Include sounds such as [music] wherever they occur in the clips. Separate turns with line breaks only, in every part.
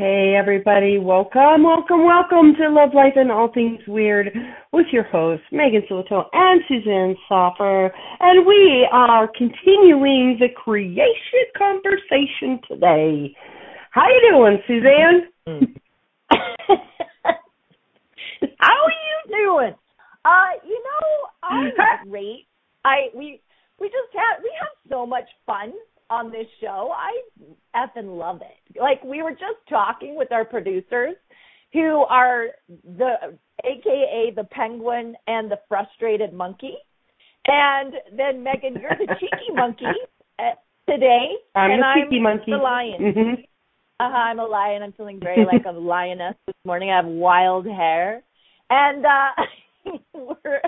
Hey everybody, welcome, welcome, welcome to Love Life and All Things Weird with your hosts Megan Silito and Suzanne Stoffer, and we are continuing the creation conversation today. How you doing, Suzanne? [laughs]
How are you doing? Uh, you know, I'm great. I we we just had we have so much fun on this show. I effing love it. Like we were just talking with our producers who are the aka the penguin and the frustrated monkey. And then Megan, you're the cheeky [laughs] monkey uh, today.
I'm
and
the cheeky
I'm
monkey.
The lion.
Mm-hmm.
Uh-huh, I'm a lion. I'm feeling very like a lioness this morning. I have wild hair. And uh [laughs] we're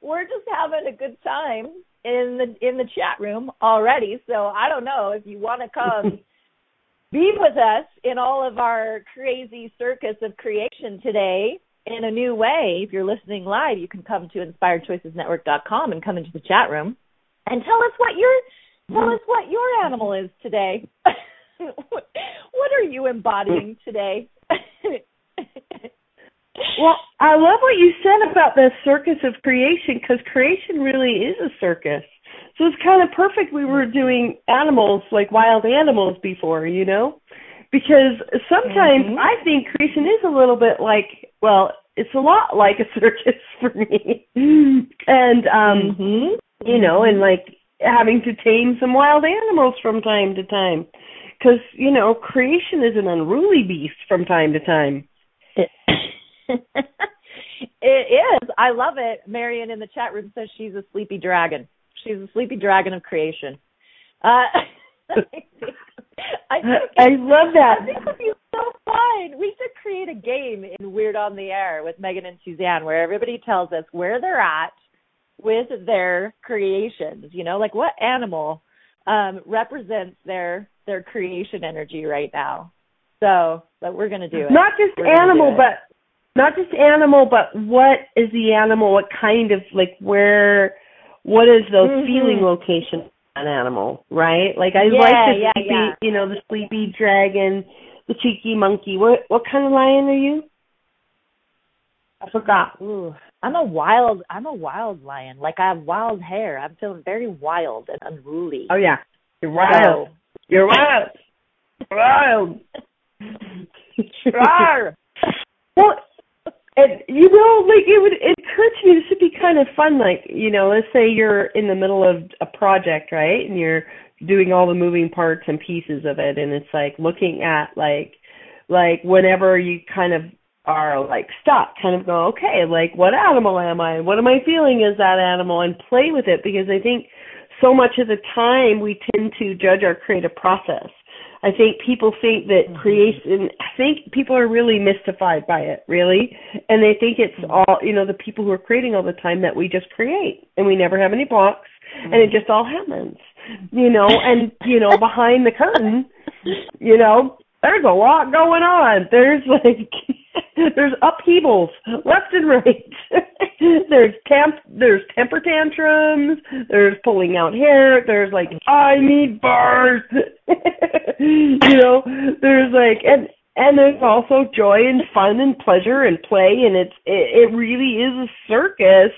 we're just having a good time in the in the chat room already. So I don't know if you want to come [laughs] be with us in all of our crazy circus of creation today in a new way. If you're listening live, you can come to inspiredchoicesnetwork.com and come into the chat room and tell us what your tell us what your animal is today. [laughs] what are you embodying today? [laughs]
Well, I love what you said about the circus of creation because creation really is a circus. So it's kind of perfect we were doing animals like wild animals before, you know? Because sometimes
Mhm.
I think creation is a little bit like, well, it's a lot like a circus [laughs] for me. and um
Mhm.
you know, and like having to tame some wild animals from time to time. Because, you know, creation is an unruly beast from time to time. [laughs]
it is. I love it. Marion in the chat room says she's a sleepy dragon. She's a sleepy dragon of creation. Uh, [laughs] I [laughs] I,
love that.
I think it would be so fun. We should create a game in Weird on the Air with Megan and Suzanne where everybody tells us where they're at with their creations. You know, like what animal um represents their their creation energy right now. So, but we're gonna do it.
Not just
We're
animal, but not just animal, but what is the animal? What kind of like where? What is the
Mhm.
feeling location an animal? Right? Like I
Yeah,
like the
yeah,
sleepy,
yeah.
you know, the sleepy dragon, the cheeky monkey. What what kind of lion are you? I forgot.
Ooh, I'm a wild. I'm a wild lion. Like I have wild hair. I'm feeling very wild and unruly.
Oh yeah, you're wild. You're wild. [laughs] wild. [laughs] Well, and you know, like it would it occurred to me this would be kind of fun. Like you know, let's say you're in the middle of a project, right, and you're doing all the moving parts and pieces of it, and it's like looking at like like whenever you kind of are like stuck, kind of go, okay, like what animal am I? What am I feeling as that animal? And play with it because I think so much of the time we tend to judge our creative process. I think people think that mm-hmm. creation, I think people are really mystified by it, really. And they think it's mm-hmm. all, you know, the people who are creating all the time that we just create. And we never have any blocks. And it mm-hmm. just all happens, you know, and, you know, behind the curtain, [laughs] you know, there's a lot going on. There's like, [laughs] there's upheavals left and right. [laughs] there's temp, there's temper tantrums. There's pulling out hair. There's like, I need bars. [laughs] you know, there's like, and and there's also joy and fun and pleasure and play, and it's it, it really is a circus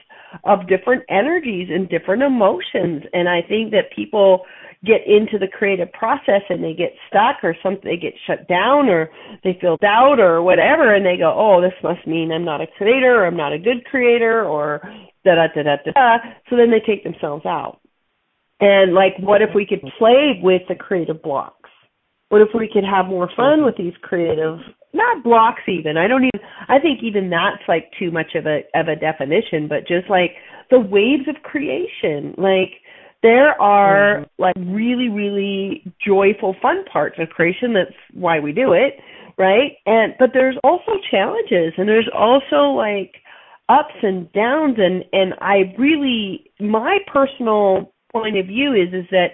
of different energies and different emotions. And I think that people get into the creative process and they get stuck or something they get shut down or they feel doubt or whatever and they go oh this must mean i'm not a creator or i'm not a good creator or da da da da da. So then they take themselves out. And like, what if we could play with the creative blocks? What if we could have more fun with these creative, not blocks even. I don't even. I think even that's like too much of a of a definition. But just like the waves of creation, like there are mm-hmm. like really really joyful fun parts of creation that's why we do it right and but there's also challenges and there's also like ups and downs and and i really my personal point of view is is that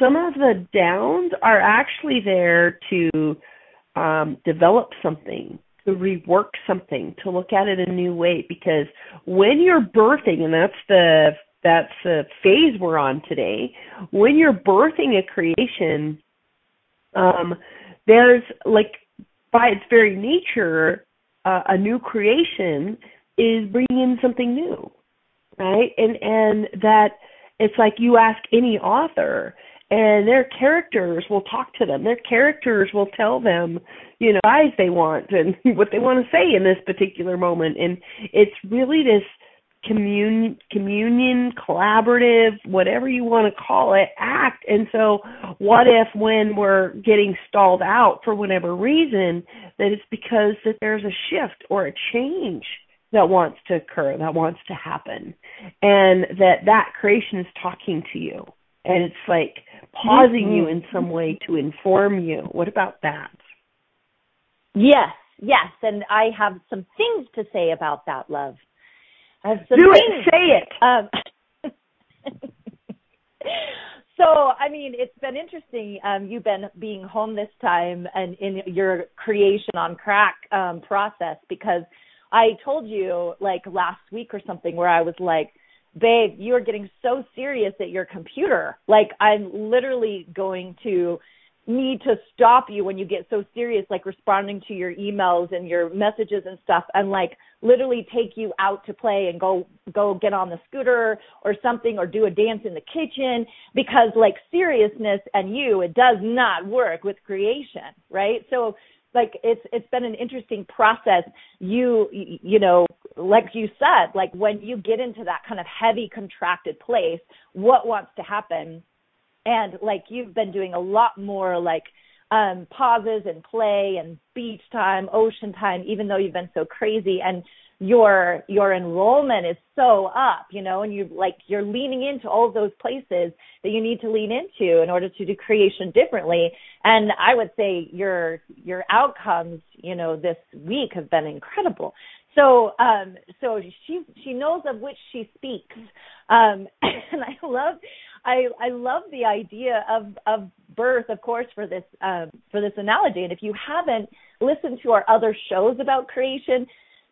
some of the downs are actually there to um develop something to rework something to look at it a new way because when you're birthing and that's the that's the phase we're on today. When you're birthing a creation, um, there's like by its very nature, uh, a new creation is bringing in something new, right? And and that it's like you ask any author, and their characters will talk to them. Their characters will tell them, you know, guys they want and [laughs] what they want to say in this particular moment. And it's really this communion, communion, collaborative, whatever you want to call it, act. And so, what if when we're getting stalled out for whatever reason, that it's because that there's a shift or a change that wants to occur, that wants to happen, and that that creation is talking to you, and it's like pausing mm-hmm. you in some way to inform you. What about that?
Yes, yes, and I have some things to say about that, love.
I Do it. Say it. Um, [laughs]
so, I mean, it's been interesting. Um, you've been being home this time and in your creation on crack um, process because I told you like last week or something where I was like, babe, you are getting so serious at your computer. Like, I'm literally going to need to stop you when you get so serious, like responding to your emails and your messages and stuff, and like literally take you out to play and go go get on the scooter or something or do a dance in the kitchen because like seriousness and you it does not work with creation, right? So like it's it's been an interesting process. You you know like you said like when you get into that kind of heavy contracted place what wants to happen? And like you've been doing a lot more like um pauses and play and beach time ocean time even though you've been so crazy. And your your enrollment is so up you know and you like you're leaning into all of those places that you need to lean into in order to do creation differently. And i would say your your outcomes you know this week have been incredible. So um so she she knows of which she speaks. Um [laughs] and i love I I love the idea of of birth, of course, for this um, for this analogy. And if you haven't listened to our other shows about creation,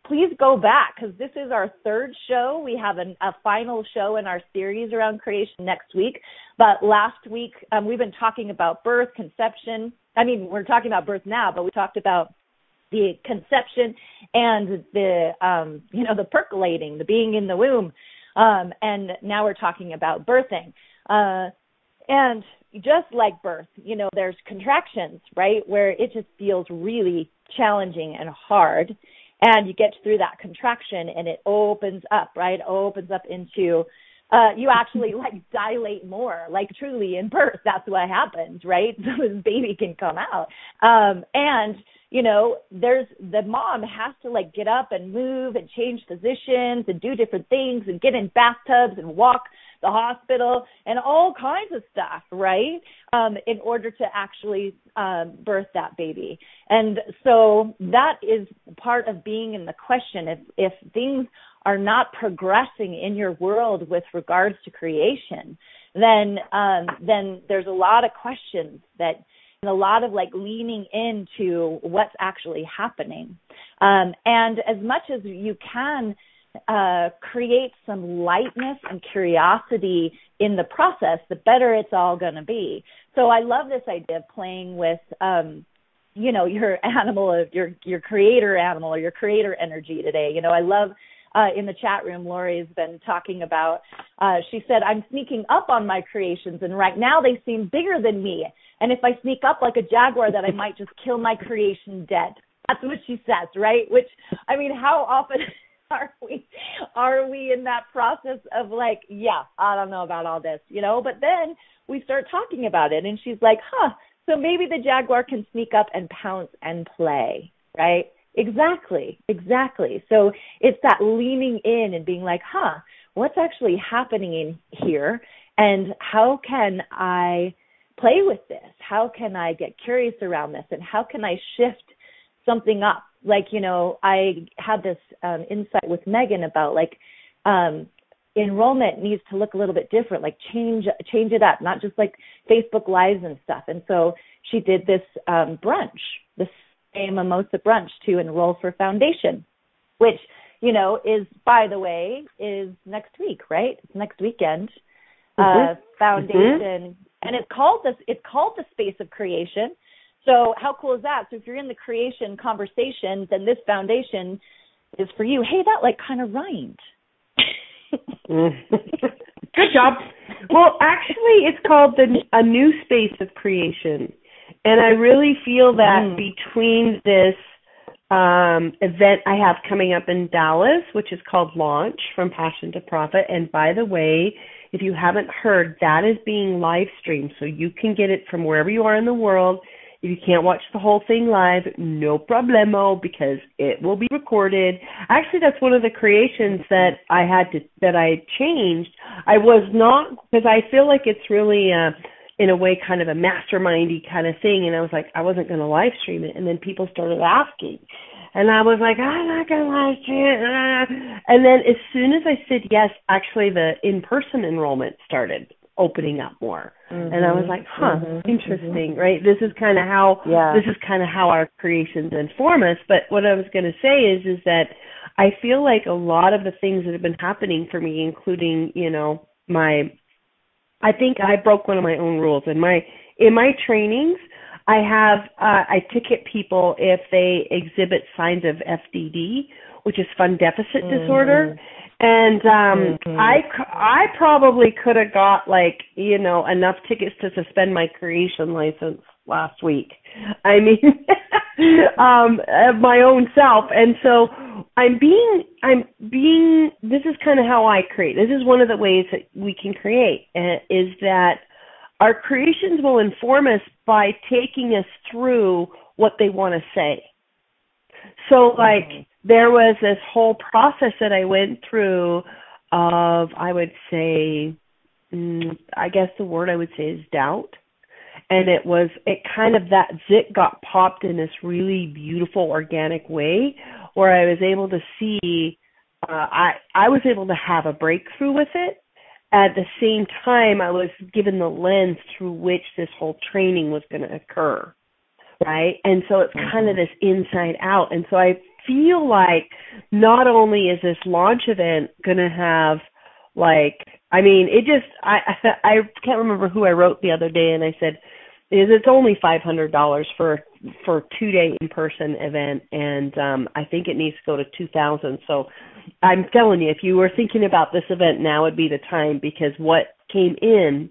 please go back because this is our third show. We have an, a final show in our series around creation next week. But last week um, we've been talking about birth, conception. I mean, we're talking about birth now, but we talked about the conception and the um, you know the percolating, the being in the womb. Um, and now we're talking about birthing. Uh, and just like birth, you know, there's contractions, right, where it just feels really challenging and hard. And you get through that contraction and it opens up, right? Opens up into uh you actually [laughs] like dilate more like truly in birth. That's what happens right? [laughs] So this baby can come out. Um and you know there's the mom has to like get up and move and change positions and do different things and get in bathtubs and walk the hospital, and all kinds of stuff, right? Um, in order to actually um, birth that baby. And so that is part of being in the question. If if things are not progressing in your world with regards to creation, then um, then there's a lot of questions that and a lot of like leaning into what's actually happening. Um, and as much as you can uh, create some lightness and curiosity in the process, the better it's all going to be. So I love this idea of playing with, um, you know, your [laughs] animal, of your your creator animal or your creator energy today. You know, I love uh, in the chat room, Lori's been talking about. Uh, she said, "I'm sneaking up on my creations, and right now they seem bigger than me. And if I sneak up like a jaguar, that I might just kill my creation dead." That's what she says, right? Which, I mean, how often [laughs] [laughs] are we are we in that process of like, yeah, I don't know about all this, you know? But then we start talking about it and she's like, "Huh, so maybe the jaguar can sneak up and pounce and play." Right? Exactly. Exactly. So it's that leaning in and being like, "Huh, what's actually happening in here and how can I play with this? How can I get curious around this and how can I shift something up like you know i had this um insight with megan about like um enrollment needs to look a little bit different like change change it up not just like facebook lives and stuff and so she did this um brunch the same mimosa brunch to enroll for foundation which you know is by the way is next week right it's next weekend mm-hmm. uh foundation mm-hmm. and it's called this it's called the space of creation so how cool is that? So if you're in the creation conversation, then this foundation is for you. Hey, that like kind of rhymed. [laughs]
Good job. Well, actually, it's called the a new space of creation, and I really feel that mm. between this um, event I have coming up in Dallas, which is called Launch from Passion to Profit, and by the way, if you haven't heard, that is being live streamed, so you can get it from wherever you are in the world if you can't watch the whole thing live, no problemo because it will be recorded. Actually, that's one of the creations that I had to that I changed. I was not because I feel like it's really uh in a way kind of a mastermindy kind of thing and I was like I wasn't going to live stream it and then people started asking. And I was like, I'm not gonna live stream it. And then as soon as I said yes, actually the in-person enrollment started opening up more. Mm-hmm. And I was like, huh, mm-hmm. interesting, mm-hmm. right? This is kind of how yeah. this is kind of how our creations inform us. But what I was going to say is is that I feel like a lot of the things that have been happening for me, including you know my, I think I broke one of my own rules in my in my trainings. I have uh, I ticket people if they exhibit signs of FDD, which is fun deficit mm-hmm. disorder and um mm-hmm. i i probably could have got like you know enough tickets to suspend my creation license last week. [laughs] I mean [laughs] um of my own self. And so i'm being i'm being this is kind of how i create. This is one of the ways that we can create uh, is that our creations will inform us by taking us through what they want to say. So like mm-hmm there was this whole process that I went through of I would say mm, I guess the word I would say is doubt. And it was it kind of that zit got popped in this really beautiful organic way where I was able to see uh, I I was able to have a breakthrough with it. At the same time, I was given the lens through which this whole training was going to occur, right? And so it's mm-hmm. kind of this inside out. And so I feel like not only is this launch event going to have like I mean it just I [laughs] I can't remember who I wrote the other day and I said is it's only five hundred dollars for for two day in person event and um I think it needs to go to two thousand so I'm telling you if you were thinking about this event now would be the time because what came in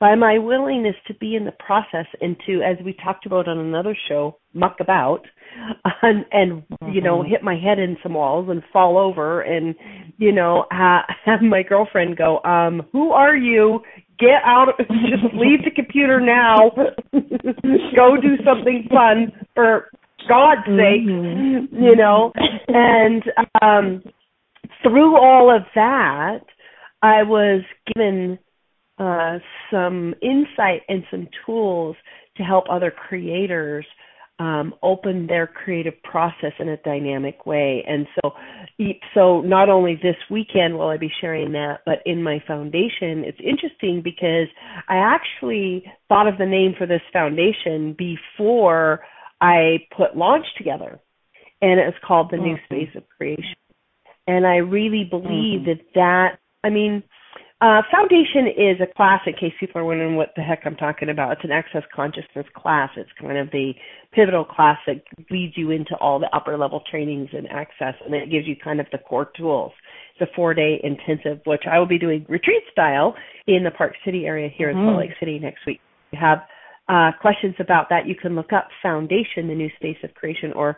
by my willingness to be in the process and to as we talked about on another show muck about [laughs] and, and mm-hmm. you know mm-hmm. hit my head in some walls and fall over and you know ha- [laughs] have my girlfriend go um who are you get out [laughs] just leave the computer now go do something fun for god's sake mm-hmm. you know and um through all of that i was given uh some insight and some tools to help other creators um, open their creative process in a dynamic way. And so, so not only this weekend will I be sharing that, but in my foundation, it's interesting because I actually thought of the name for this foundation before I put launch together, and it was called the mm-hmm. New Space of Creation. And I really believe mm-hmm. that that, I mean, uh, Foundation is a class, in case people are wondering what the heck I'm talking about. It's an access consciousness class. It's kind of the pivotal class that leads you into all the upper level trainings and access, and it gives you kind of the core tools. It's a four day intensive, which I will be doing retreat style in the Park City area here mm-hmm. in Salt Lake City next week. If you have uh, questions about that, you can look up Foundation, the new space of creation, or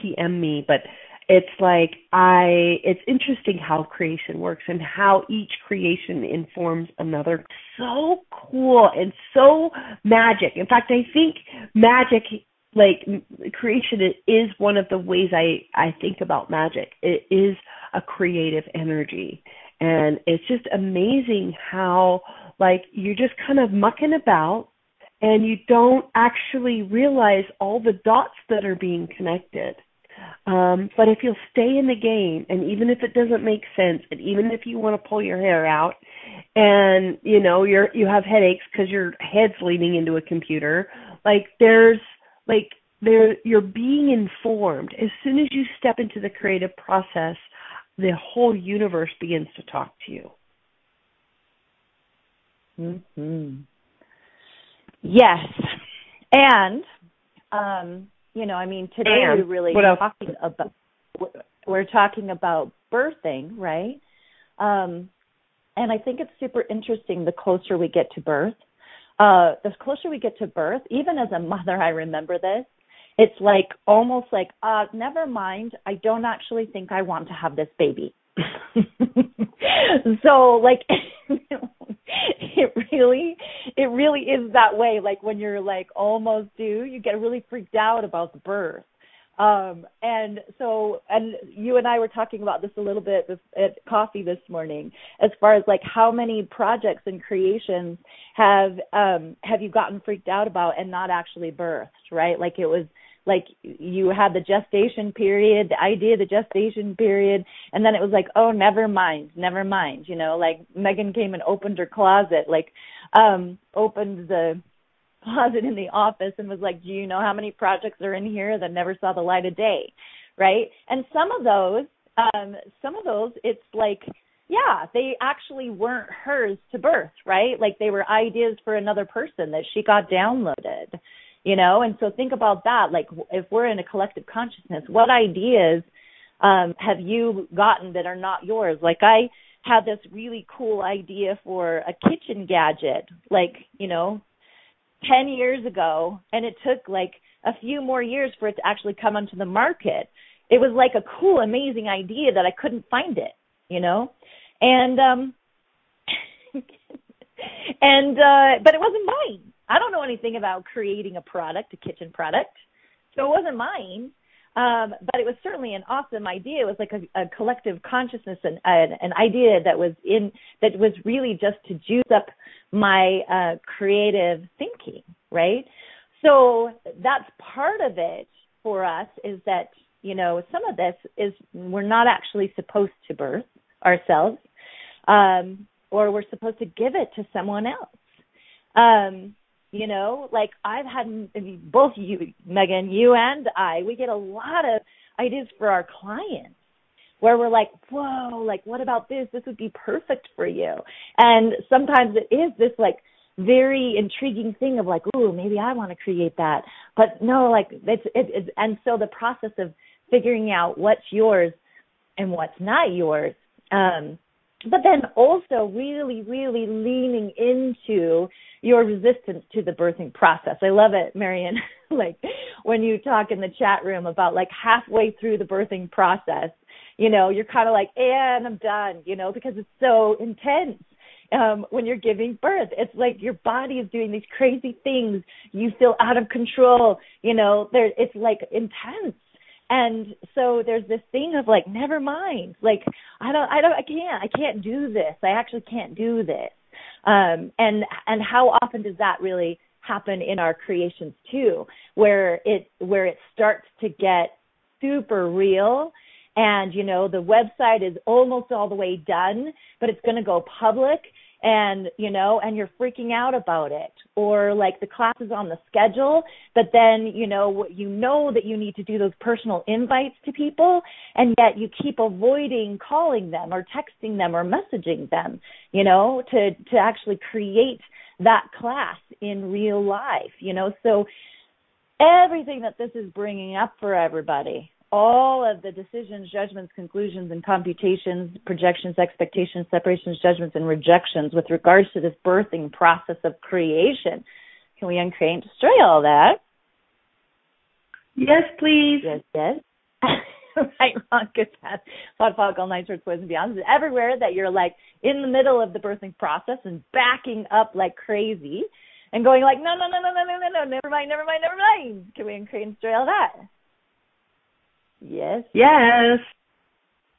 PM me. But it's like I it's interesting how creation works and how each creation informs another. So cool and so magic. In fact, I think magic like creation is one of the ways I I think about magic. It is a creative energy. And it's just amazing how like you're just kind of mucking about and you don't actually realize all the dots that are being connected. Um, but if you'll stay in the game, and even if it doesn't make sense, and even if you want to pull your hair out, and you know you're you have headaches because your head's leaning into a computer, like there's like there you're being informed. As soon as you step into the creative process, the whole universe begins to talk to you.
Hmm. Yes, and um, you know, I mean, today
and,
we're really talking about we're talking about birthing, right? Um, and I think it's super interesting. The closer we get to birth, uh, the closer we get to birth, even as a mother, [laughs] I remember this. It's like almost like, uh, never mind. I don't actually think I want to have this baby. [laughs] so like [laughs] it really it really is that way. Like when you're like almost due you get really freaked out about the birth. Um and so and you and I were talking about this a little bit at coffee this morning as far as like how many projects and creations have um have you gotten freaked out about and not actually birthed right? Like it was like you had the gestation period, the idea the gestation period, and then it was like, oh, never mind, never mind, you know, like Megan came and opened her closet, like um opened the closet in the office and was like, do you know how many projects are in here that never saw the light of day, right? And some of those, um, some of those, it's like yeah, they actually weren't hers to birth, right? Like they were ideas for another person that she got downloaded you know? And so think about that. Like if we're in a collective consciousness what ideas um have you gotten that are not yours? Like i had this really cool idea for a kitchen gadget like you know 10 years ago and it took like a few more years for it to actually come onto the market. It was like a cool amazing idea that i couldn't find it you know? And um [laughs] and uh but it wasn't mine I don't know anything about creating a product, a kitchen product. So it wasn't mine. Um, but it was certainly an awesome idea. It was like a, a collective consciousness and an, an idea that was in that was really just to juice up my uh, creative thinking, right? So that's part of it for us is that you know some of this is we're not actually supposed to birth ourselves, um, or we're supposed to give it to someone else. Um, you know, like I've had I mean, both you, Megan, you and I, we get a lot of ideas for our clients where we're like, whoa, like what about this? This would be perfect for you. And sometimes it is this like very intriguing thing of like, ooh, maybe I want to create that. But no, like it's it, it's and so the process of figuring out what's yours and what's not yours um but then also really, really leaning into your resistance to the birthing process. I love it, Marion. [laughs] like when you talk in the chat room about like halfway through the birthing process, you know, you're kind of like, and I'm done, you know, because it's so intense. Um, when you're giving birth, it's like your body is doing these crazy things. You feel out of control. You know, there it's like intense and so there's this thing of like never mind. Like i don't i don't i can't i can't do this. I actually can't do this. Um and and how often does that really happen in our creations too where it where it starts to get super real and you know the website is almost all the way done but it's going to go public and you know and you're freaking out about it. Or like the class is on the schedule but then you know you know that you need to do those personal invites to people and yet you keep avoiding calling them or texting them or messaging them you know to to actually create that class in real life you know? So everything that this is bringing up for everybody all of the decisions, judgments, conclusions, and computations, projections, expectations, separations, judgments, and rejections with regards to this birthing process of creation. Can we uncreate and destroy all that?
Yes, please.
Yes, yes. [laughs] right, wrong, good, bad, POD POC, all nine shorts, boys and beyonds. Everywhere that you're like in the middle of the birthing process and backing up like crazy and going like, no, no, no, no, no, no, no, no, never mind, never mind, never mind. Can we uncreate and destroy all that? Yes.
Yes.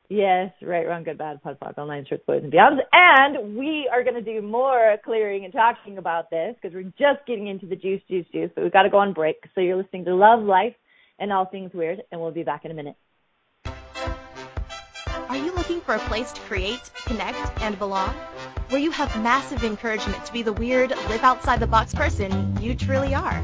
Yes, right, wrong, good, bad, POD POC, all nine shorts, boys and beyonds. And we are going to do more clearing and talking about this because we're just getting into the juice, juice, juice. But we've got to go on break. So you're listening to Love, Life, and All Things Weird, and we'll be back in a minute.
Are you looking for a place to create, connect, and belong? Where you have massive encouragement to be the weird, live outside the box person you truly are.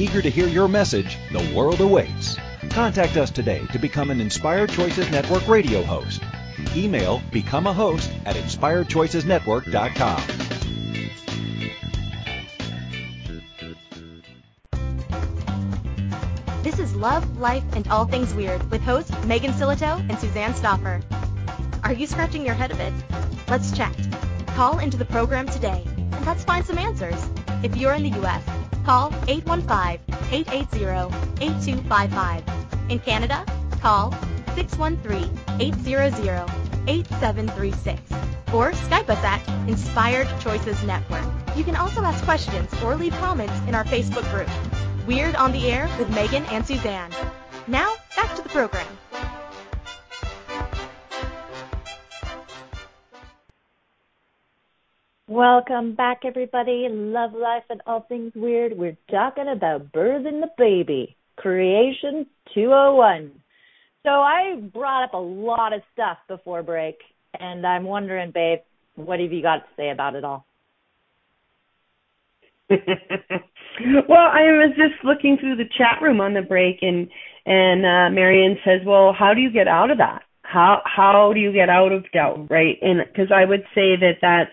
Eager to hear your message, the world awaits. Contact us today to become an Inspired Choices Network radio host. Email become a host at inspiredchoicesnetwork.com.
This is Love, Life, and All Things Weird with hosts Megan Silito and Suzanne Stoffer. Are you scratching your head a bit? Let's chat. Call into the program today and let's find some answers. If you're in the U.S., call 815-880-8255. In Canada, call 613-800-8736 or Skype us at Inspired Choices Network. You can also ask questions or leave comments in our Facebook group. Weird on the Air with Megan and Suzanne. Now, back to the program.
Welcome back, everybody. Love, life, and all things weird. We're talking about birthing the baby. Creation 201. So I brought up a lot of stuff before break, and I'm wondering, babe, what have you got to say about it all? [laughs]
well, I was just looking through the chat room on the break, and and uh, Marion says, "Well, how do you get out of that? How how do you get out of doubt, right?" And because I would say that that's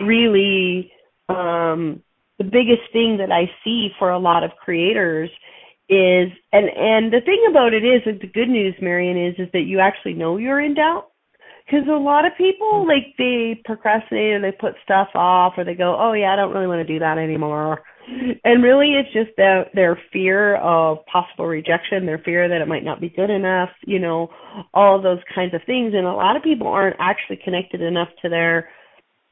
really um, the biggest thing that I see for a lot of creators is, and and the thing about it is, that the good news, Marion, is is that you actually know you're in doubt. Because a lot of people like they procrastinate and they put stuff off or they go oh yeah i don't really want to do that anymore. And really it's just their their fear of possible rejection their fear that it might not be good enough you know all those kinds of things. And a lot of people aren't actually connected enough to their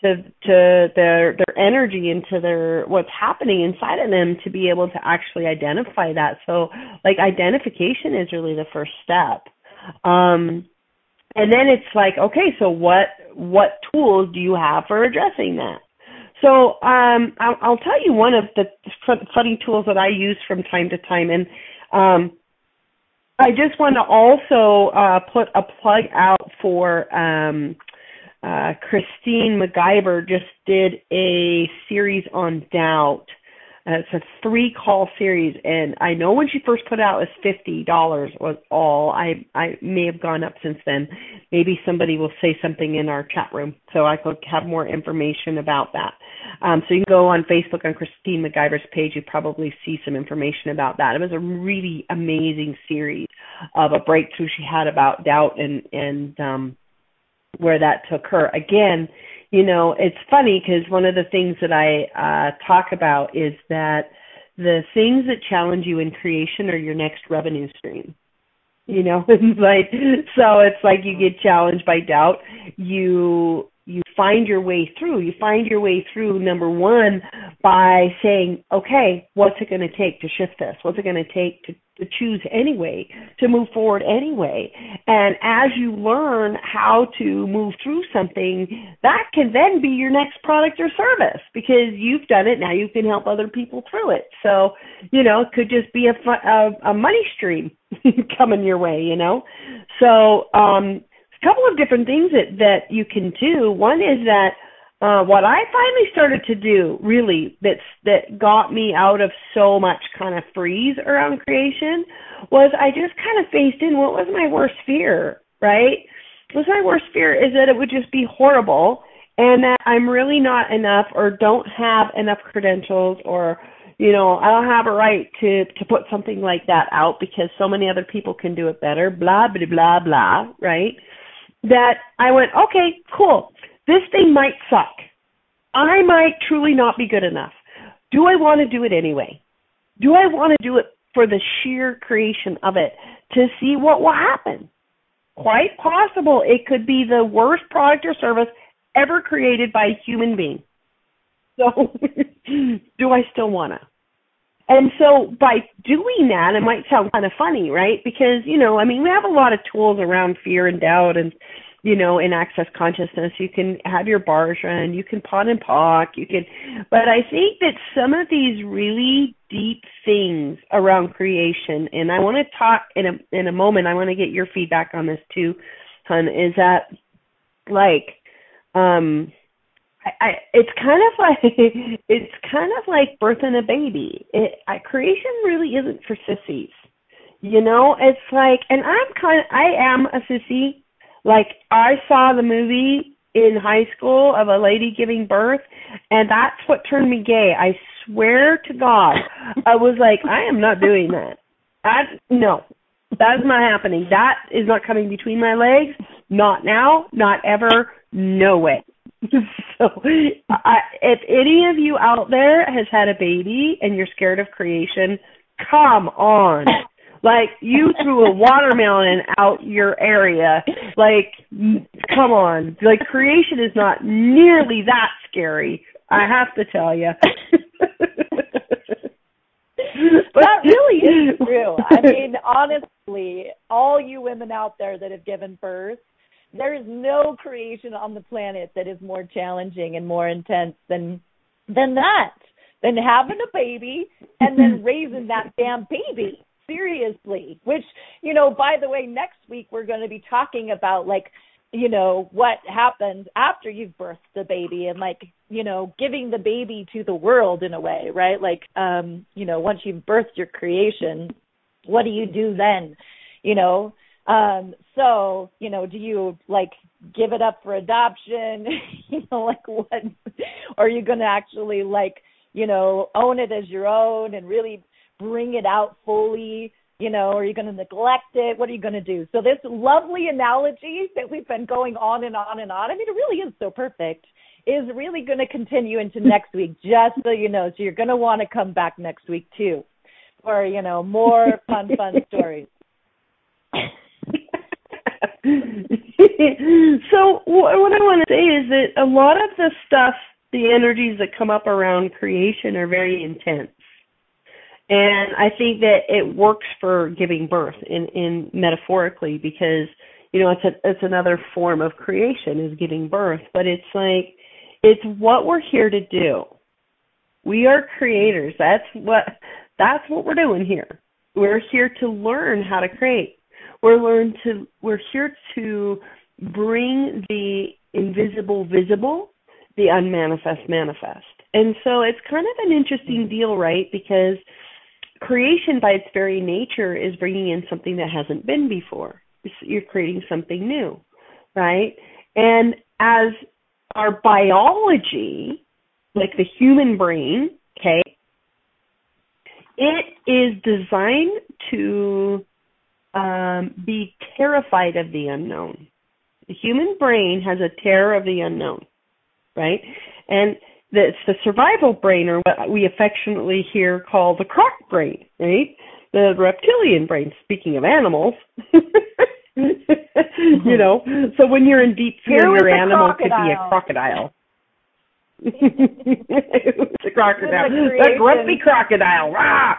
to to their their energy and to their what's happening inside of them to be able to actually identify that. So like identification is really the first step. Um and then it's like okay so what what tools do you have for addressing that? So um i'll, I'll tell you one of the funny tools that i use from time to time. And um i just want to also uh put a plug out for um uh christine mcgyver just did a series on doubt uh, it's a three call series, and I know when she first put out, it was fifty dollars was all. I I may have gone up since then. Maybe somebody will say something in our chat room, so I could have more information about that. Um, so you can go on Facebook on Christine McGyver's page. You probably see some information about that. It was a really amazing series of a breakthrough she had about doubt and and um, where that took her. Again, you know, it's funny because one of the things that I uh, talk about is that the things that challenge you in creation are your next revenue stream. You know, [laughs] like so it's like you get challenged by doubt, you you find your way through. You find your way through number one by saying, okay, what's it going to take to shift this? What's it going to take to, to choose anyway, to move forward anyway? And as you learn how to move through something, that can then be your next product or service because you've done it. Now you can help other people through it. So, you know, it could just be a, a, a money stream [laughs] coming your way, you know? So, um, couple of different things that that you can do. One is that uh, what I finally started to do, really, that's that got me out of so much kind of freeze around creation, was I just kind of faced in what was my worst fear, right? Was my worst fear is that it would just be horrible, and that I'm really not enough, or don't have enough credentials, or you know, I don't have a right to to put something like that out because so many other people can do it better. Blah blah blah blah, right? That I went, okay, cool. This thing might suck. I might truly not be good enough. Do I want to do it anyway? Do I want to do it for the sheer creation of it to see what will happen? Quite possible it could be the worst product or service ever created by a human being. So, [laughs] do I still want to? And so by doing that, it might sound kind of funny, right? Because, you know, I mean, we have a lot of tools around fear and doubt and, you know, in access consciousness. You can have your bars run, you can POD and POC, you can, but I think that some of these really deep things around creation, and I want to talk in a, in a moment, I want to get your feedback on this too, hun, is that like, um, I, I it's kind of like [laughs] it's kind of like birthing a baby. It I, creation really isn't for sissies. You know, it's like and I'm kind of I am a sissy. Like I saw the movie in high school of a lady giving birth and that's what turned me gay. I swear to God. I was like, I am not doing that. I no. That's not happening. That is not coming between my legs. Not now, not ever, no way. [laughs] so, I, if any of you out there has had a baby and you're scared of creation, come on. Like you threw a watermelon out your area. Like, come on. Like creation is not nearly that scary. I have to tell you. [laughs]
but that really is true. I mean, honestly, all you women out there that have given birth, there is no creation on the planet that is more challenging and more intense than than that. Than having a baby and then [laughs] raising that damn baby. Seriously. Which, you know, by the way, next week we're going to be talking about like you know what happens after you've birthed the baby and like you know giving the baby to the world in a way right like um you know once you've birthed your creation what do you do then you know um, so, you know, do you like give it up for adoption? [laughs] you know, like what are you gonna actually like, you know, own it as your own and really bring it out fully? You know, are you going to neglect it? What are you going to do? So this lovely analogy that we've been going on and on and on. I mean, it really is so perfect. Is really going to continue into [laughs] next week, just so you know. So you're going to want to come back next week too, for you know more fun, fun [laughs] stories. [laughs]
so what I want to say is that a lot of the stuff, the energies that come up around creation are very intense. And I think that it works for giving birth in, in metaphorically because, you know, it's a, it's another form of creation is giving birth, but it's like, it's what we're here to do. We are creators. That's what, that's what we're doing here. We're here to learn how to create. We're learn to we're here to bring the invisible visible, the unmanifest manifest. And so it's kind of an interesting deal, right? Because creation by its very nature is bringing in something that hasn't been before. You're creating something new, right? And as our biology, like the human brain, okay, it is designed to um, be terrified of the unknown. The human brain has a terror of the unknown, right? And it's the survival brain, or what we affectionately here call the croc brain, right? The reptilian brain, speaking of animals. [laughs] you know, so when you're in deep fear,
was
your animal could be a
crocodile.
crocodile. [laughs] it's a crocodile.
A
The grumpy crocodile. Rah!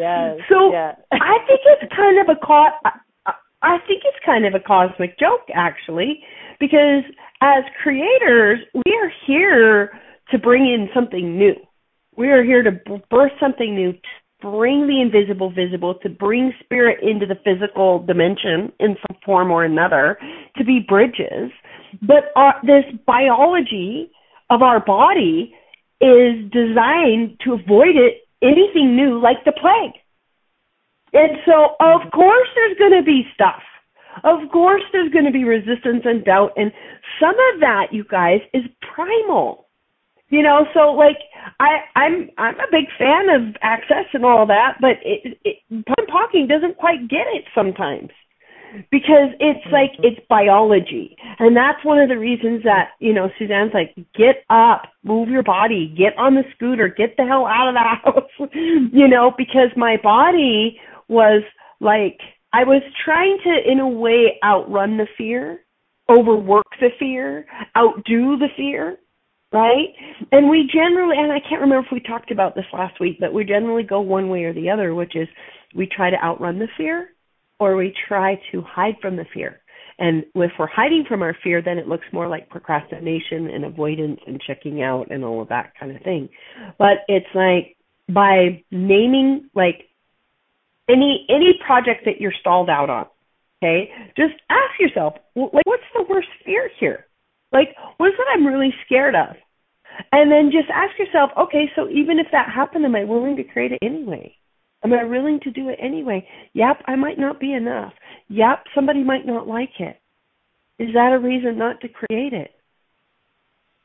Yes.
So
yeah.
I think it's kind of a co- I- I think it's kind of a cosmic joke actually, because as creators, we are here to bring in something new. We are here to birth something new, to bring the invisible visible, to bring spirit into the physical dimension in some form or another, to be bridges. But our, this biology of our body is designed to avoid it anything new like the plague. And so, of course, there's going to be stuff. Of course, there's going to be resistance and doubt, and some of that, you guys, is primal. You know, so like I, I'm I'm a big fan of access and all that, but it, it, Pun Talking doesn't quite get it sometimes because it's mm-hmm. like it's biology, and that's one of the reasons that you know Suzanne's like, get up, move your body, get on the scooter, get the hell out of the [laughs] house, you know, because my body was like I was trying to in a way outrun the fear, overwork the fear, outdo the fear, right? And we generally, and I can't remember if we talked about this last week, but we generally go one way or the other, which is we try to outrun the fear or we try to hide from the fear. And if we're hiding from our fear, then it looks more like procrastination and avoidance and checking out and all of that kind of thing. But it's like by naming like any any project that you're stalled out on, okay? Just ask yourself, like, what's the worst fear here? Like, what's it I'm really scared of? And then just ask yourself, okay, so even if that happened, am I willing to create it anyway? Am I willing to do it anyway? Yep, I might not be enough. Yep, somebody might not like it. Is that a reason not to create it?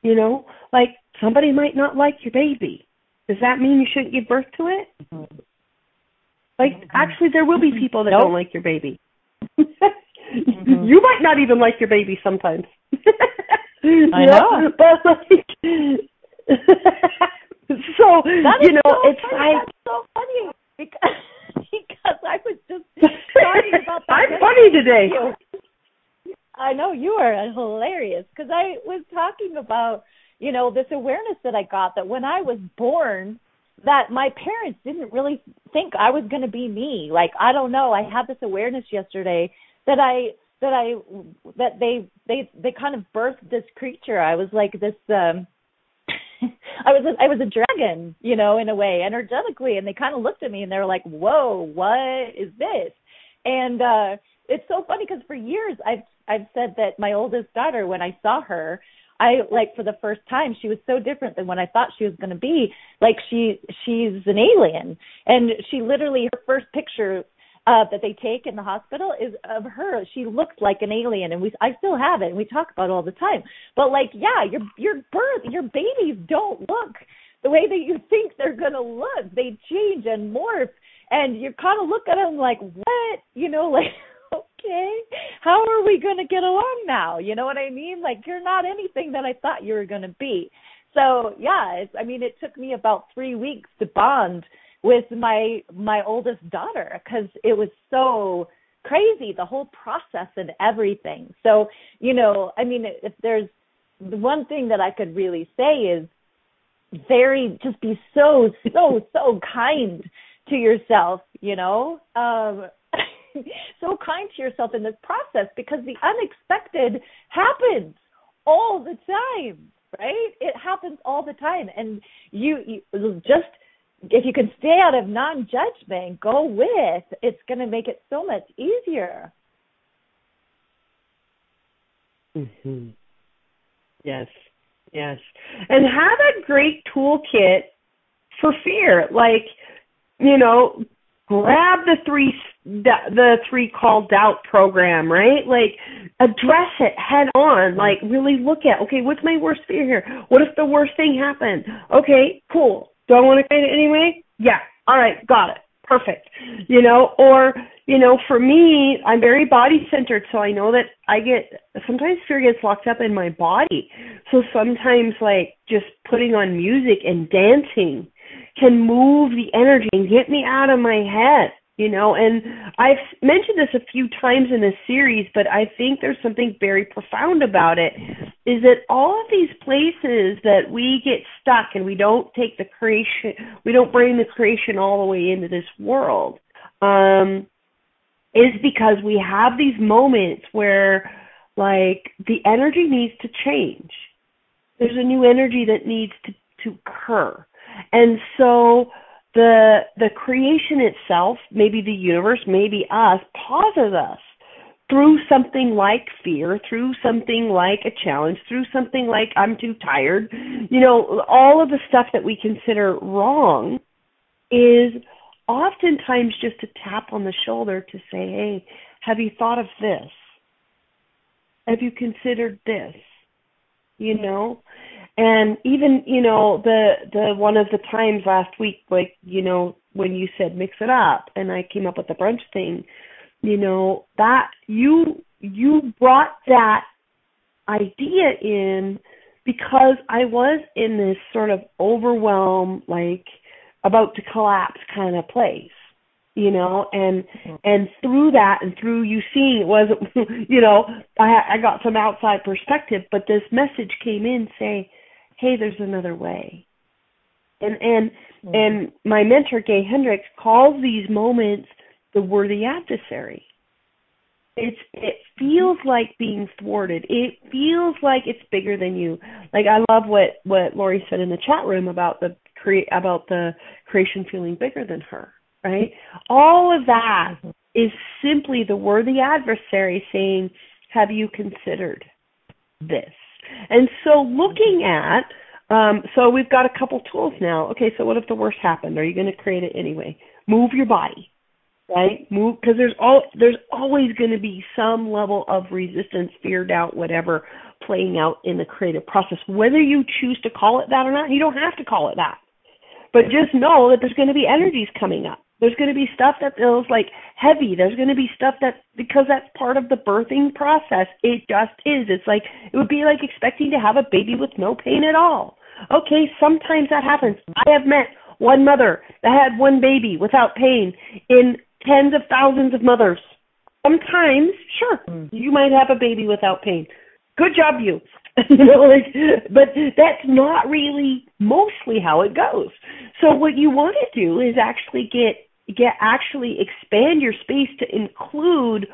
You know, like somebody might not like your baby. Does that mean you shouldn't give birth to it? Mm-hmm. Like, actually, there will be people that
Nope.
don't like your baby. Mm-hmm. [laughs] You might not even like your baby sometimes.
I [laughs] know.
But like, [laughs] so
That
you know,
so
it's
funny.
like
That's so funny because [laughs] because I was just talking [laughs] about that.
I'm funny today.
I know you are hilarious because I was talking about you know this awareness that I got that when I was born that my parents didn't really think I was going to be me. Like I don't know. I had this awareness yesterday that I that I that they they they kind of birthed this creature. I was like this um I was a, I was a dragon, you know, in a way, energetically, and they kind of looked at me and they were like, "Whoa, what is this?" And uh it's so funny because for years I've I've said that my oldest daughter, when I saw her, I like for the first time she was so different than what I thought she was going to be. Like she she's an alien, and she literally her first picture uh that they take in the hospital is of her. She looks like an alien and we I still have it and we talk about it all the time. But like yeah, your your birth your babies don't look the way that you think they're to look. They change and morph and you kind of look at them like what? You know [laughs] like okay, how are we going to get along now? You know what I mean? Like you're not anything that I thought you were going to be. So, yeah, it's I mean it took me about 3 weeks to bond with my my oldest daughter cuz it was so crazy the whole process and everything. So, you know, I mean if there's the one thing that I could really say is very just be so so so kind to yourself, you know? Um [laughs] so kind to yourself in this process because the unexpected happens all the time, right? It happens all the time and you, you just if you can stay out of non-judgment, go with, it's going to make it so much easier.
hmm Yes, yes, and have a great toolkit for fear. Like, you know, grab the three the three call doubt program, right? Like, address it head on. Like, really look at okay, what's my worst fear here? What if the worst thing happened? Okay, cool. Do I want to create it anyway? Yeah. All right, got it. Perfect. You know, or you know, for me, I'm very body centered, so I know that I get sometimes fear gets locked up in my body. So sometimes, like just putting on music and dancing can move the energy and get me out of my head. You know and i've mentioned this a few times in this series but i think there's something very profound about it is that all of these places that we get stuck and we don't take the creation we don't bring the creation all the way into this world um is because we have these moments where like the energy needs to change. There's a new energy that needs to to occur. And so the the creation itself, maybe the universe, maybe us, pauses us through something like fear, through something like a challenge, through something like I'm too tired. You know, all of the stuff that we consider wrong is oftentimes just a tap on the shoulder to say, "Hey, have you thought of this? Have you considered this?" You know, and even you know the the one of the times last week like you know when you said mix it up and i came up with the brunch thing you know that you you brought that idea in because i was in this sort of overwhelm like about to collapse kind of place you know and mm-hmm. and through that and through you seeing it wasn't [laughs] you know i i got some outside perspective but this message came in saying hey, there's another way. And and mm-hmm. and my mentor Gay Hendricks calls these moments the worthy adversary. It's it feels like being thwarted. It feels like it's bigger than you. Like I love what what Lori said in the chat room about the create about the creation feeling bigger than her. Right? All of that mm-hmm. is simply the worthy adversary saying, "Have you considered this?" And so looking at um, so we've got a couple tools now. Okay, so what if the worst happened? Are you going to create it anyway? Move your body, right? Move because there's all there's always going to be some level of resistance, fear, doubt, whatever playing out in the creative process. Whether you choose to call it that or not, you don't have to call it that. But just know that there's going to be energies coming up. There's going to be stuff that feels like heavy. There's going to be stuff that because that's part of the birthing process. It just is. It's like it would be like expecting to have a baby with no pain at all. Okay, sometimes that happens. I have met one mother that had one baby without pain in tens of thousands of mothers. Sometimes, sure, mm. you might have a baby without pain. Good job, you. [laughs] you know, like, but that's not really mostly how it goes. So what you want to do is actually get get actually expand your space to include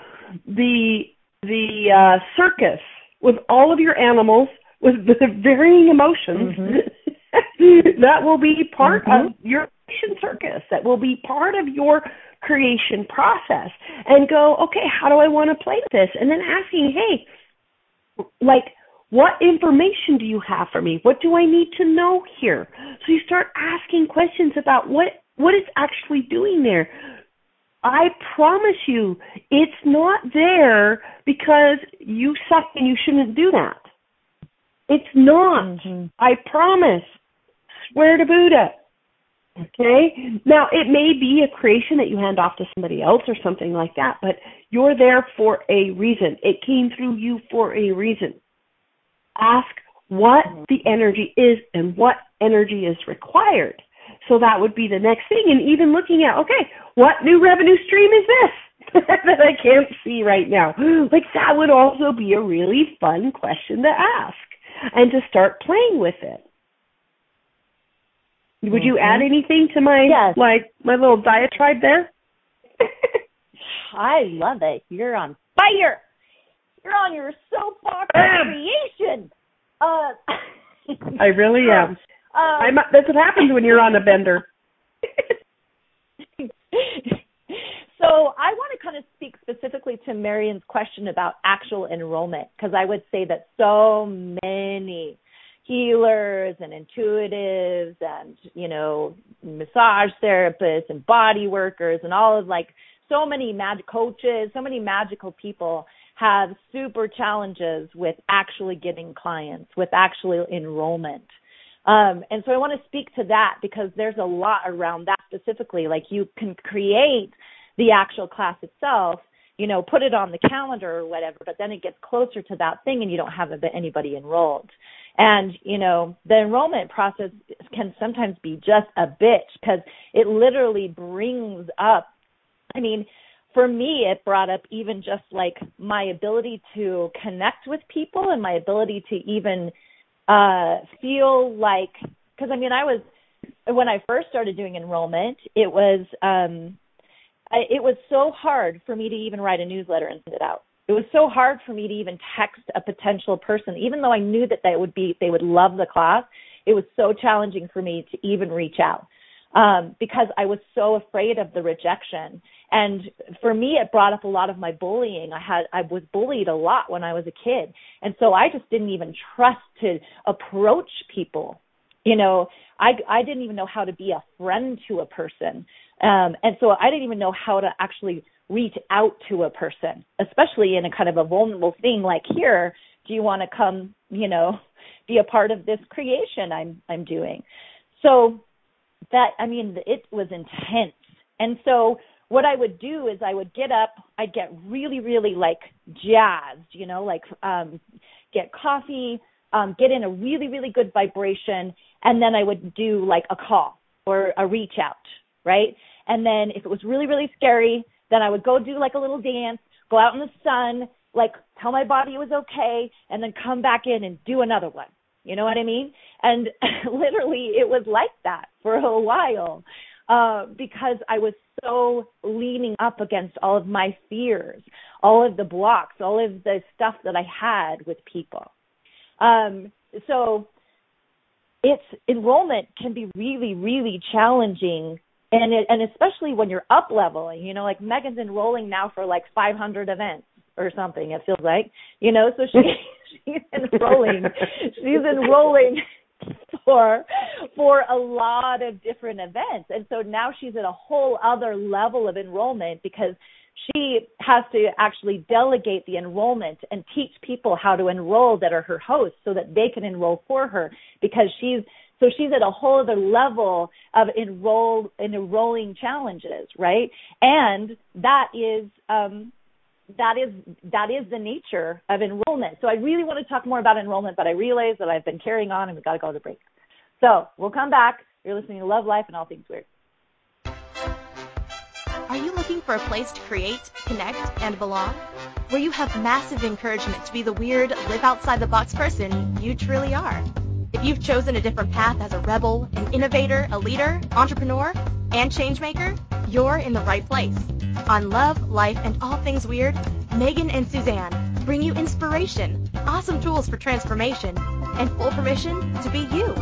the the uh, circus with all of your animals with [laughs] the varying emotions. Mm-hmm. [laughs] that will be part mm-hmm. of your creation circus. That will be part of your creation process. And go, okay, how do I want to play this? And then asking, hey, like what information do you have for me? What do I need to know here? So you start asking questions about what what it's actually doing there. I promise you, it's not there because you suck and you shouldn't do that. It's not. Mm-hmm. I promise. Swear to Buddha. Okay? Now, it may be a creation that you hand off to somebody else or something like that, but you're there for a reason. It came through you for a reason. Ask what mm-hmm. the energy is and what energy is required. So that would be the next thing. And even looking at, okay, what new revenue stream is this [laughs] that I can't see right now? Like that would also be a really fun question to ask and to start playing with it. Would mm-hmm. you add anything to my
yes.
like my little diatribe there?
I love it. You're on fire. You're on your soapbox creation. Uh, [laughs]
I really am. Um, that's what happens when you're on a bender. [laughs]
so I want to kind of speak specifically to Marion's question about actual enrollment because I would say that so many healers and intuitives and you know massage therapists and body workers and all of like so many magic coaches so many magical people have super challenges with actually getting clients with actually enrollment um, and so I want to speak to that because there's a lot around that specifically. Like you can create the actual class itself, you know, put it on the calendar or whatever, but then it gets closer to that thing and you don't have anybody enrolled. And, you know, the enrollment process can sometimes be just a bitch because it literally brings up I mean, for me, it brought up even just like my ability to connect with people and my ability to even uh, feel like, because I mean, I was, when I first started doing enrollment, it was, um, I, it was so hard for me to even write a newsletter and send it out. It was so hard for me to even text a potential person, even though I knew that they would be, they would love the class. It was so challenging for me to even reach out um, because I was so afraid of the rejection. And for me, it brought up a lot of my bullying. I had, I was bullied a lot when I was a kid. And so I just didn't even trust to approach people. You know, I, I didn't even know how to be a friend to a person. Um, and so I didn't even know how to actually reach out to a person, especially in a kind of a vulnerable thing like here. Do you want to come, you know, be a part of this creation I'm, I'm doing? So that, I mean, it was intense. And so what I would do is I would get up, I'd get really, really like jazzed, you know, like um, get coffee, um, get in a really, really good vibration, and then I would do like a call or a reach out, right? And then if it was really, really scary, then I would go do like a little dance, go out in the sun, like tell my body it was okay, and then come back in and do another one. You know what I mean? And [laughs] literally, it was like that for a while uh, because I was so leaning up against all of my fears, all of the blocks, all of the stuff that I had with people. Um, so it's enrollment can be really, really challenging. And it, and especially when you're up leveling, you know, like Megan's enrolling now for like 500 events or something. It feels like, you know, so she [laughs] she's enrolling, she's enrolling for for a lot of different events and so now she's at a whole other level of enrollment because she has to actually delegate the enrollment and teach people how to enroll that are her hosts so that they can enroll for her because she's so she's at a whole other level of enroll in enrolling challenges right and that is um that is that is the nature of enrollment. So I really want to talk more about enrollment, but I realize that I've been carrying on and we've got to go to break. So we'll come back. You're listening to Love Life and All Things Weird.
Are you looking for a place to create, connect, and belong? Where you have massive encouragement to be the weird, live outside the box person you truly are. If you've chosen a different path as a rebel, an innovator, a leader, entrepreneur, and changemaker, you're in the right place. On Love, Life, and All Things Weird, Megan and Suzanne bring you inspiration, awesome tools for transformation, and full permission to be you.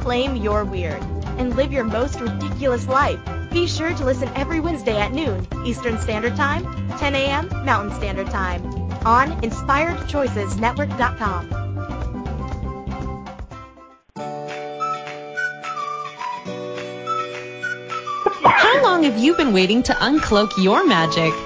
Claim your weird and live your most ridiculous life. Be sure to listen every Wednesday at noon Eastern Standard Time, 10 a.m. Mountain Standard Time on InspiredChoicesNetwork.com.
long have you been waiting to uncloak your magic?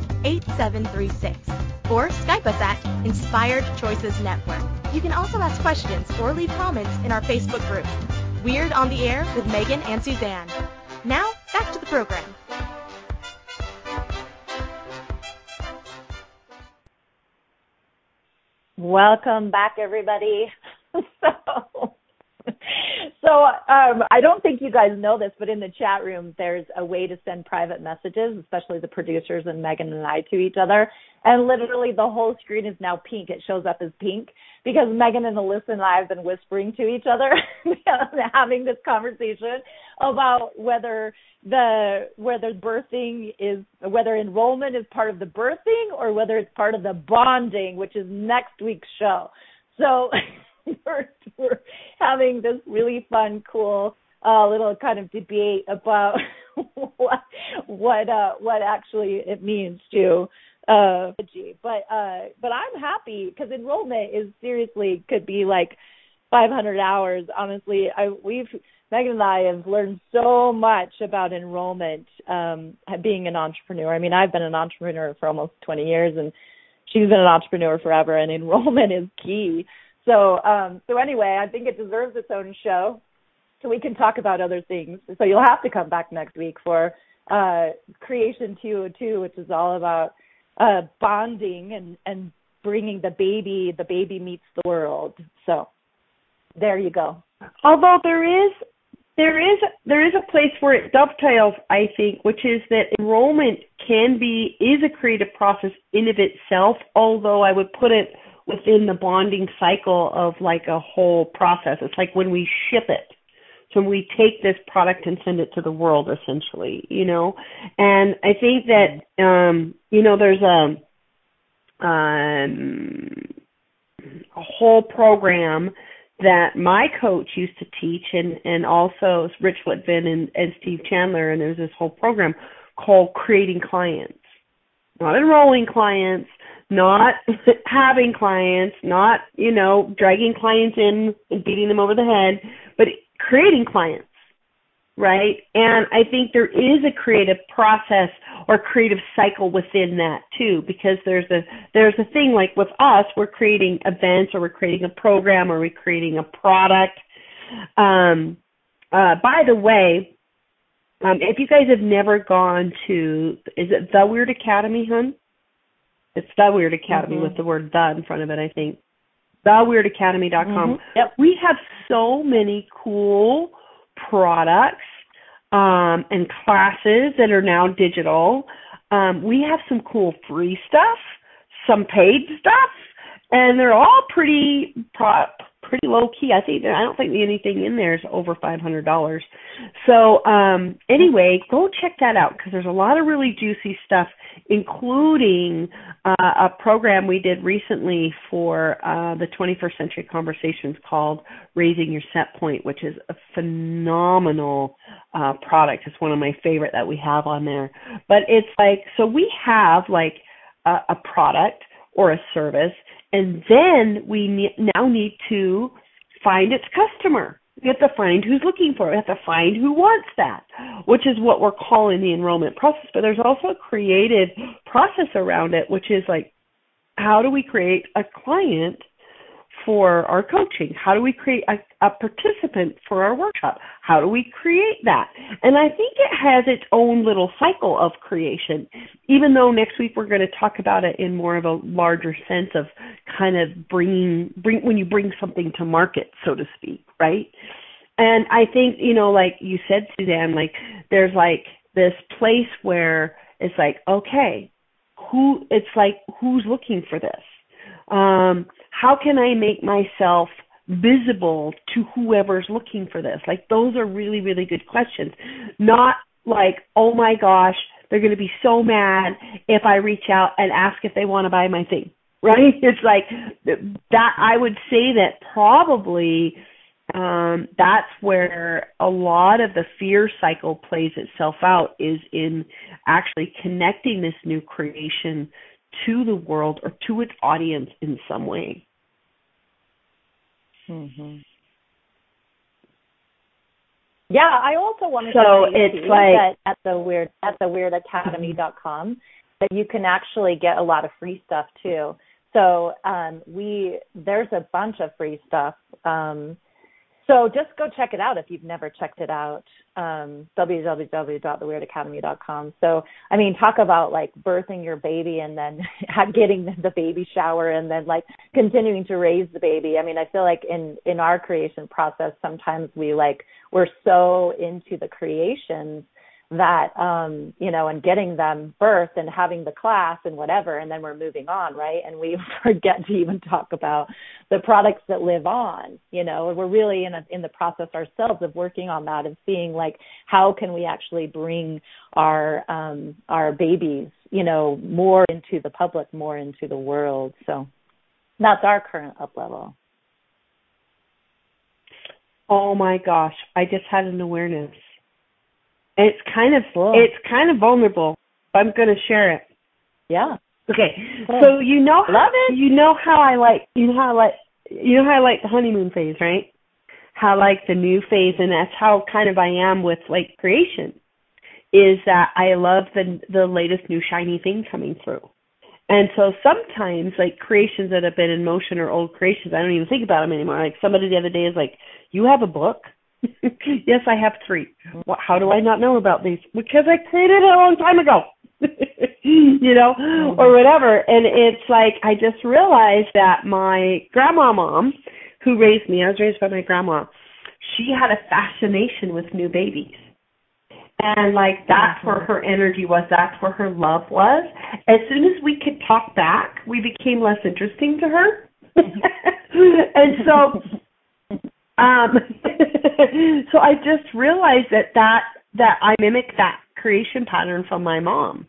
613-800-8736 or Skype us at Inspired Choices Network. You can also ask questions or leave comments in our Facebook group, Weird on the Air with Megan and Suzanne. Now, back to the program.
Welcome back, everybody. [laughs] so, [laughs] so um, I don't think you guys know this, but in the chat room, there's a way to send private messages, especially the producers and Megan and I to each other. And literally, the whole screen is now pink. It shows up as pink because Megan and Alyssa and I have been whispering to each other, [laughs] having this conversation about whether the whether birthing is whether enrollment is part of the birthing or whether it's part of the bonding, which is next week's show. So. [laughs] we're, we're having this really fun, cool uh, little kind of debate about [laughs] what what uh, what actually it means to uh but uh but I'm happy because enrollment is seriously could be like 500 hours. Honestly I we've Megan and I have learned so much about enrollment um being an entrepreneur. I mean I've been an entrepreneur for almost 20 years and she's been an entrepreneur forever and enrollment is key so um so anyway, I think it deserves its own show. So we can talk about other things. So you'll have to come back next week for uh Creation 202, which is all about uh bonding and and bringing the baby the baby meets the world. So there you go.
Although there is there is there is a place where it dovetails, I think, which is that enrollment can be is a creative process in of itself. Although I would put it within the bonding cycle of like a whole process. It's like when we ship it. So we take this product and send it to the world essentially, you know. And I think that um, you know, there's a um a whole program that my coach used to teach and and also Rich Litvin and, and Steve Chandler and there's this whole program called creating clients. Not enrolling clients, not [laughs] having clients, not, you know, dragging clients in and beating them over the head, but creating clients, right? And I think there is a creative process or creative cycle within that too, because there's a there's a thing like with us, we're creating events or we're creating a program or we're creating a product. Um, uh, by the way, um, if you guys have never gone to, is it the Weird Academy, hun? It's the Weird Academy mm-hmm. with the word the in front of it, I think. TheWeirdAcademy.com. Mm-hmm.
Yep.
We have so many cool products um, and classes that are now digital. Um, we have some cool free stuff, some paid stuff, and they're all pretty pretty low key. I think I don't think anything in there is over five hundred dollars. So um, anyway, go check that out because there's a lot of really juicy stuff, including uh, a program we did recently for uh, the 21st Century Conversations called Raising Your Set Point, which is a phenomenal uh, product. It's one of my favorite that we have on there. But it's like so we have like a, a product or a service and then we ne- now need to find its customer. We have to find who's looking for it. We have to find who wants that, which is what we're calling the enrollment process. But there's also a creative process around it, which is like, how do we create a client for our coaching? How do we create a, a participant for our workshop? How do we create that? And I think it has its own little cycle of creation, even though next week we're going to talk about it in more of a larger sense of kind of bringing, bring, when you bring something to market, so to speak, right? And I think, you know, like you said, Suzanne, like there's like this place where it's like, okay, who, it's like, who's looking for this? Um, how can I make myself visible to whoever's looking for this? Like those are really, really good questions. Not like, oh my gosh, they're going to be so mad if I reach out and ask if they want to buy my thing. Right? [laughs] It's like that I would say that probably um that's where a lot of the fear cycle plays itself out is in actually connecting this new creation to the world or to its audience in some way.
Mm-hmm. Yeah, I also wanted
so
to
say it's like,
that at the weird at the weirdacademy.com that you can actually get a lot of free stuff too. So um, we there's a bunch of free stuff. Um, so just go check it out if you've never checked it out. Um, www.theweirdacademy.com. So, I mean, talk about like birthing your baby and then [laughs] getting the baby shower and then like continuing to raise the baby. I mean, I feel like in in our creation process, sometimes we like we're so into the creations that um you know and getting them birth and having the class and whatever and then we're moving on right? And we [laughs] forget to even talk about the products that live on you know? We're really in a, in the process ourselves of working on that and seeing like how can we actually bring our um our babies you know more into the public more into the world. So that's our current up level.
Oh my gosh. I just had an awareness it's kind of cool. it's kind of vulnerable. I'm going to share it.
Yeah.
Okay. Cool. So you know
Love it.
You know how I like you know how I like you know how I like the honeymoon phase, right? How I like the new phase and that's how kind of I am with like creation. Is that I love the the latest new shiny thing coming through. And so sometimes like creations that have been in motion or old creations, I don't even think about them anymore. Like somebody the other day is like, "You have a book?" [laughs] yes, I have three. Well, how do I not know about these? Because I created it a long time ago. [laughs] you know, mm-hmm. or whatever. And it's like I just realized that my grandma mom, who raised me, I was raised by my grandma, she had a fascination with new babies. And like that's mm-hmm. where her energy was, that's where her love was. As soon as we could talk back, we became less interesting to her. [laughs] and so um, [laughs] so I just realized that that that I mimic that creation pattern from my mom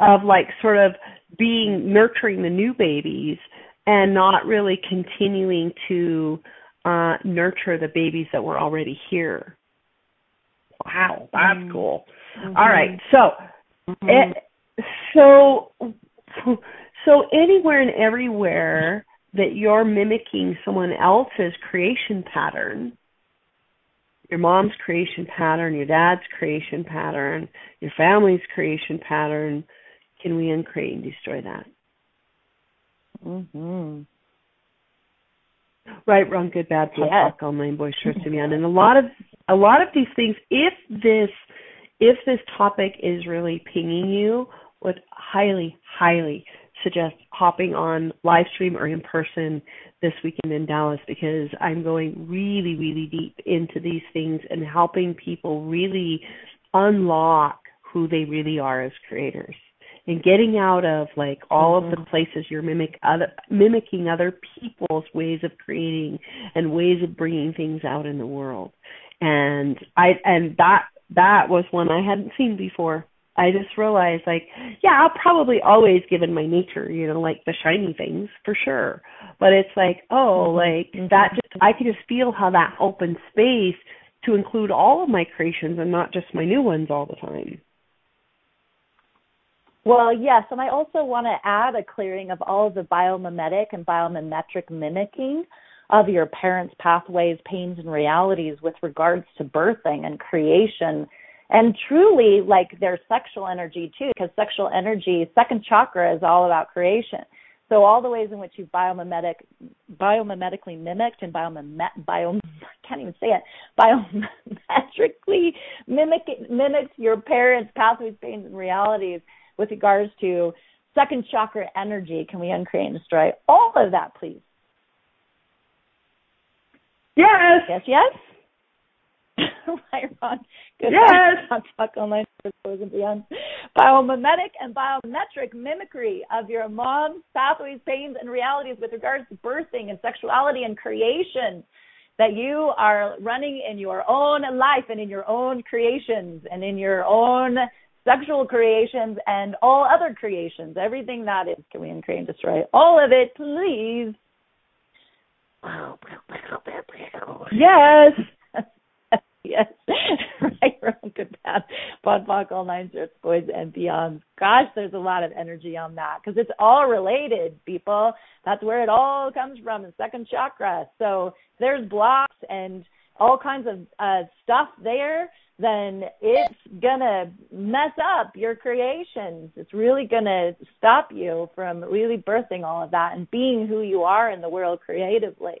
of like sort of being nurturing the new babies and not really continuing to uh nurture the babies that were already here. Wow, that's mm-hmm. cool. Mm-hmm. All right. So mm-hmm. it, so so anywhere and everywhere that you're mimicking someone else's creation pattern, your mom's creation pattern, your dad's creation pattern, your family's creation pattern, can we uncreate and destroy that?
Mm-hmm.
Right, wrong, good, bad, pop, yes. all nine boisterous to beyond. And a lot of a lot of these things, if this if this topic is really pinging you, would highly, highly suggest hopping on live stream or in person this weekend in Dallas because I'm going really, really deep into these things and helping people really unlock who they really are as creators and getting out of like all mm-hmm. of the mm-hmm. places you're mimic other mimicking other people's ways of creating and ways of bringing things out in the world and i and that that was one i hadn't seen before I just realized like, yeah, I'll probably always give in my nature, you know, like the shiny things for sure. But it's like, oh, mm-hmm. like mm-hmm. that just I can just feel how that opens space to include all of my creations and not just my new ones all the time.
Well, yes, and I also want to add a clearing of all of the biomimetic and biomimetric mimicking of your parents' pathways, pains, and realities with regards to birthing and creation and truly like their sexual energy too because sexual energy second chakra is all about creation. So all the ways in which you've biomimetic biomimetically mimicked and biomimet bio I can't even say it biometrically mimic mimicked your parents pathways pains and realities with regards to second chakra energy. Can we uncreate and destroy all of that please?
Yes.
Yes yes [laughs] right, Ron?
Good yes.
Talk, talk online for and beyond. Biomimetic and biometric mimicry of your mom's pathways, pains, and realities with regards to birthing and sexuality and creation that you are running in your own life and in your own creations and in your own sexual creations and all other creations, everything that is. Can we uncreate and destroy all of it, please?
Yes.
Yes, [laughs] right, wrong, good, bad, POD all nine shirts, boys and beyond. Gosh, there's a lot of energy on that because it's all related, people. That's where it all comes from, the second chakra. So there's blocks and all kinds of uh, stuff there, then it's gonna mess up your creations. It's really gonna stop you from really birthing all of that and being who you are in the world creatively.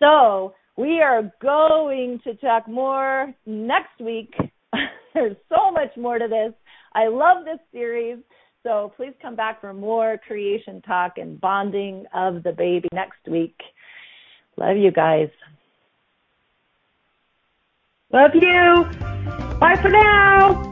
So We are going to talk more next week. [laughs] There's so much more to this. I love this series. So please come back for more creation talk and bonding of the baby next week. Love you guys.
Love you. Bye for now.